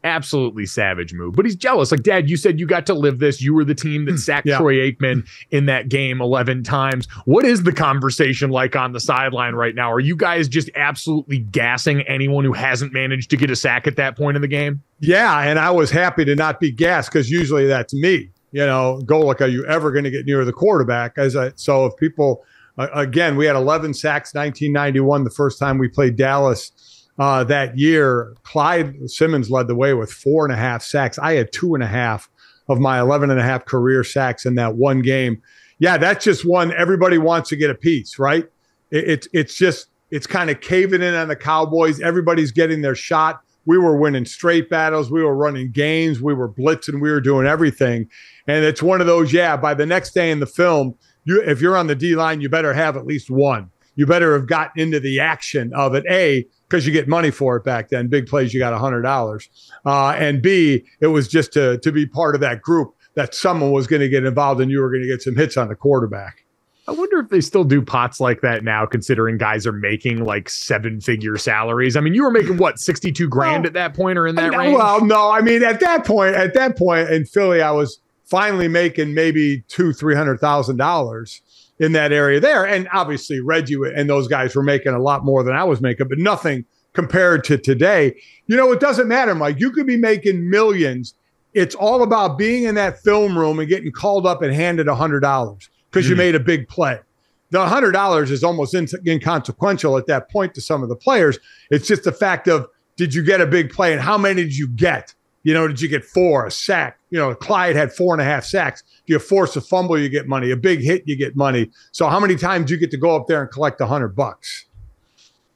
absolutely savage move. But he's jealous. Like, Dad, you said you got to live this. You were the team that hmm. sacked yeah. Troy Aikman in that game 11 times. What is the conversation like on the sideline right now? Are you guys just absolutely gassing anyone who hasn't managed to get a sack at that point in the game? Yeah. And I was happy to not be gassed because usually that's me. You know, Golic, are you ever going to get near the quarterback? As I, so if people, uh, again, we had 11 sacks 1991, the first time we played Dallas uh, that year, Clyde Simmons led the way with four and a half sacks. I had two and a half of my 11 and a half career sacks in that one game. Yeah, that's just one everybody wants to get a piece, right? It, it's it's just it's kind of caving in on the Cowboys. Everybody's getting their shot. We were winning straight battles. We were running games. We were blitzing. We were doing everything. And it's one of those, yeah, by the next day in the film, you if you're on the D line, you better have at least one. You better have gotten into the action of it. A, because you get money for it back then. Big plays, you got a hundred dollars, uh, and B, it was just to to be part of that group that someone was going to get involved and you were going to get some hits on the quarterback. I wonder if they still do pots like that now, considering guys are making like seven figure salaries. I mean, you were making what, 62 grand well, at that point or in that range? Well, no, I mean, at that point, at that point in Philly, I was finally making maybe two, three hundred thousand dollars in that area there. And obviously, Reggie and those guys were making a lot more than I was making, but nothing compared to today. You know, it doesn't matter, Mike. You could be making millions. It's all about being in that film room and getting called up and handed a hundred dollars because mm. you made a big play. The hundred dollars is almost in- inconsequential at that point to some of the players. It's just the fact of did you get a big play and how many did you get? You know, did you get four, a sack? You know, Clyde had four and a half sacks. If you force a fumble, you get money. A big hit, you get money. So how many times do you get to go up there and collect a hundred bucks?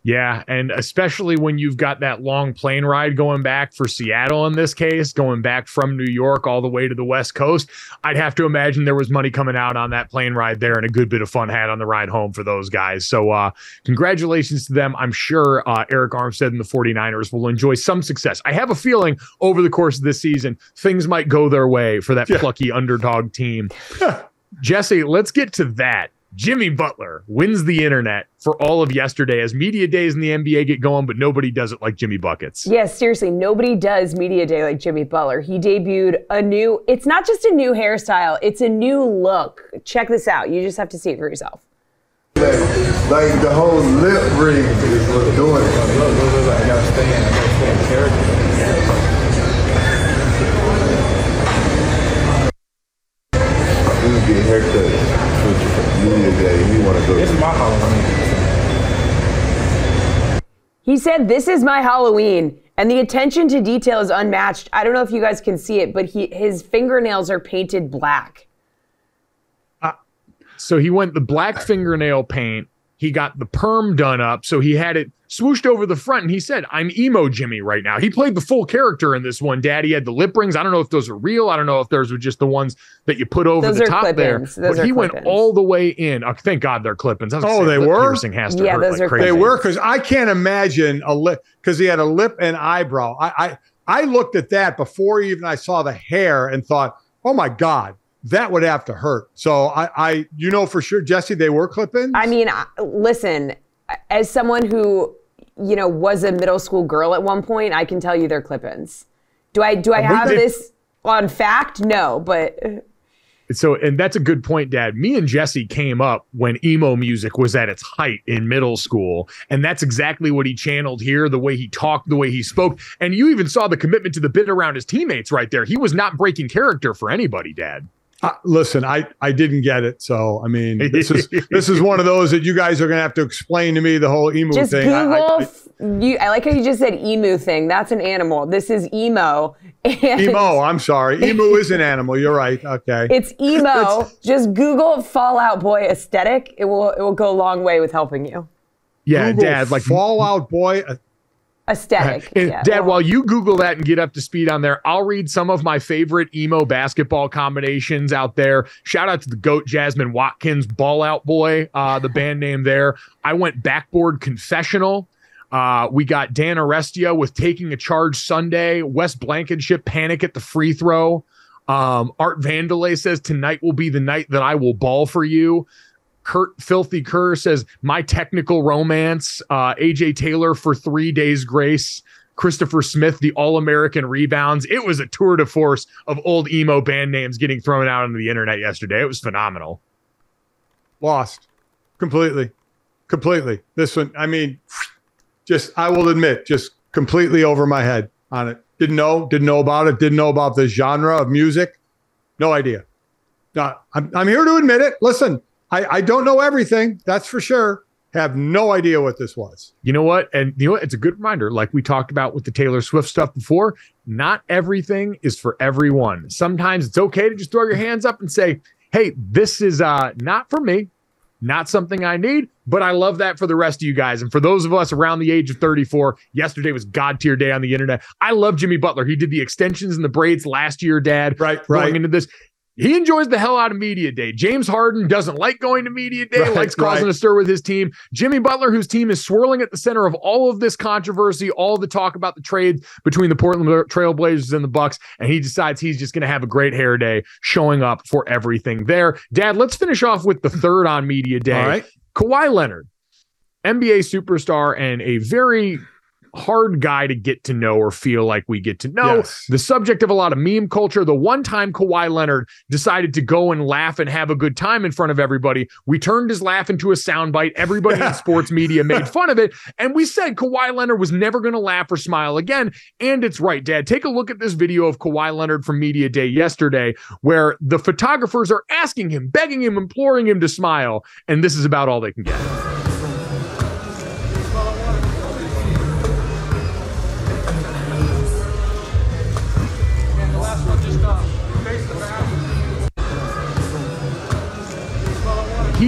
Yeah, and especially when you've got that long plane ride going back for Seattle in this case, going back from New York all the way to the West Coast, I'd have to imagine there was money coming out on that plane ride there and a good bit of fun had on the ride home for those guys. So, uh, congratulations to them. I'm sure uh, Arik Armstead and the 49ers will enjoy some success. I have a feeling over the course of this season, things might go their way for that yeah. plucky underdog team. Jesse, let's get to that. Jimmy Butler wins the internet for all of yesterday as media days in the NBA get going, but nobody does it like Jimmy Buckets. Yes, seriously, nobody does media day like Jimmy Butler. He debuted a new, it's not just a new hairstyle, it's a new look. Check this out. You just have to see it for yourself. Like the whole lip ring is what's doing it. I gotta stay in, I gotta stay in character. This is a haircut He said, "This is my Halloween." And the attention to detail is unmatched. I don't know if you guys can see it, but he his fingernails are painted black. Uh, so he went the black fingernail paint He got the perm done up, so he had it swooshed over the front, and he said, "I'm emo Jimmy right now." He played the full character in this one. Daddy had the lip rings. I don't know if those are real. I don't know if those were just the ones that you put over those the top clip-ins. there. Those but he clip-ins. went all the way in. Oh, thank God they're clip-ins. I was Oh, gonna say, they were? Piercing has to Yeah, hurt those like are crazy. They were because I can't imagine a lip because he had a lip and eyebrow. I, I I looked at that before even I saw the hair and thought, oh my god, that would have to hurt. So I, I you know for sure, Jesse, they were clip-ins. I mean, listen, as someone who, you know, was a middle school girl at one point, I can tell you they're clip-ins. Do I do I have did- this on fact? No, but So, and that's a good point, Dad. Me and Jesse came up when emo music was at its height in middle school. And that's exactly what he channeled here the way he talked, the way he spoke. And you even saw the commitment to the bit around his teammates right there. He was not breaking character for anybody, Dad. Uh, listen, I I didn't get it. So I mean, this is this is one of those that you guys are gonna have to explain to me the whole emu just thing. I- Google. I- I- f- you, I like how you just said emu thing. That's an animal. This is emo. And emo. I'm sorry, emu is an animal. You're right. Okay. It's emo. just Google Fall Out Boy aesthetic. It will it will go a long way with helping you. Yeah, Google Dad, like Fall Out Boy. Aesthetic. Yeah, Dad, while you Google that and get up to speed on there, I'll read some of my favorite emo basketball combinations out there. Shout out to the GOAT Jasmine Watkins, Ball Out Boy, uh, the band name there. I went backboard confessional. Uh, we got Dan Arestia with Taking a Charge Sunday, West Blankenship Panic at the Free Throw. Um, Art Vandalay says, Tonight will be the night that I will ball for you. Kurt Filthy Kerr says, My technical romance. Uh, AJ Taylor for three days grace. Christopher Smith, the All American rebounds. It was a tour de force of old emo band names getting thrown out on the internet yesterday. It was phenomenal. lost completely completely this one i mean just i will admit just completely over my head on it didn't know didn't know about it didn't know about the genre of music no idea no, I'm, I'm here to admit it listen I, I don't know everything that's for sure have no idea what this was You know what? And you know what? It's a good reminder, like we talked about with the Taylor Swift stuff before. Not everything is for everyone. Sometimes it's okay to just throw your hands up and say, "Hey, this is uh not for me, not something I need." But I love that for the rest of you guys, and for those of us around the age of 34. Yesterday was God tier day on the internet. I love Jimmy Butler. He did the extensions and the braids last year, Dad. right right. Going into this, he enjoys the hell out of media day. James Harden doesn't like going to media day, Right, likes causing right. a stir with his team. Jimmy Butler, whose team is swirling at the center of all of this controversy, all the talk about the trade between the Portland Trailblazers and the Bucks, and he decides he's just going to have a great hair day, showing up for everything there. Dad, let's finish off with the third on media day. all right Kawhi Leonard, NBA superstar and a very hard guy to get to know or feel like we get to know. Yes. The subject of a lot of meme culture. The one time Kawhi Leonard decided to go and laugh and have a good time in front of everybody, we turned his laugh into a soundbite. Everybody in sports media made fun of it. And we said Kawhi Leonard was never going to laugh or smile again. And it's right, Dad. Take a look at this video of Kawhi Leonard from Media Day yesterday, where the photographers are asking him, begging him, imploring him to smile. And this is about all they can get.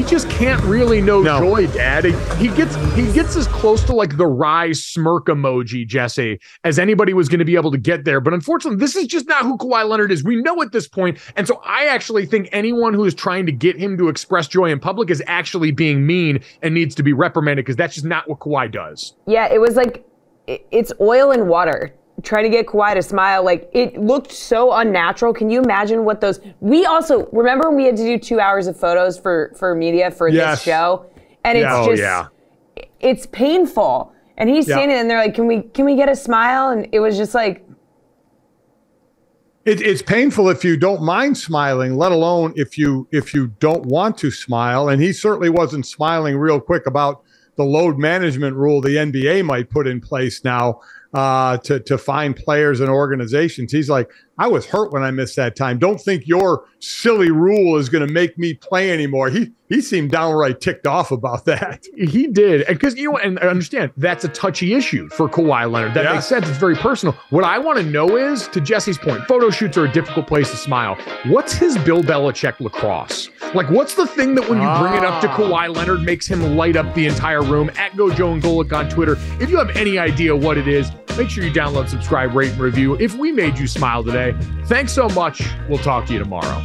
He just can't really know No. joy, Dad. He, he gets he gets as close to like the wry smirk emoji, Jesse, as anybody was going to be able to get there. But unfortunately, this is just not who Kawhi Leonard is. We know at this point, and so I actually think anyone who is trying to get him to express joy in public is actually being mean and needs to be reprimanded because that's just not what Kawhi does. yeah, it was like it's oil and water. Trying to get Kawhi to smile, like it looked so unnatural. Can you imagine what those? We also remember we had to do two hours of photos for for media for Yes. this show, and it's Yeah. Oh, just yeah. it's painful. And he's Yeah. standing and they're like, "Can we can we get a smile?" And it was just like, it, it's painful if you don't mind smiling let alone if you if you don't want to smile and he certainly wasn't smiling real quick about the load management rule the nba might put in place now uh, to to find players and organizations. He's like, I was hurt when I missed that time. Don't think your silly rule is going to make me play anymore. He he seemed downright ticked off about that. He did, And because you know, and I understand that's a touchy issue for Kawhi Leonard. That yeah. makes sense. It's very personal. What I want to know is, to Jesse's point, photo shoots are a difficult place to smile. What's his Bill Belichick lacrosse? Like, what's the thing that when you bring it up to ah. Kawhi Leonard makes him light up the entire room? At Gojo and Golic on Twitter. If you have any idea what it is, make sure you download, subscribe, rate, and review. If we made you smile today, thanks so much. We'll talk to you tomorrow.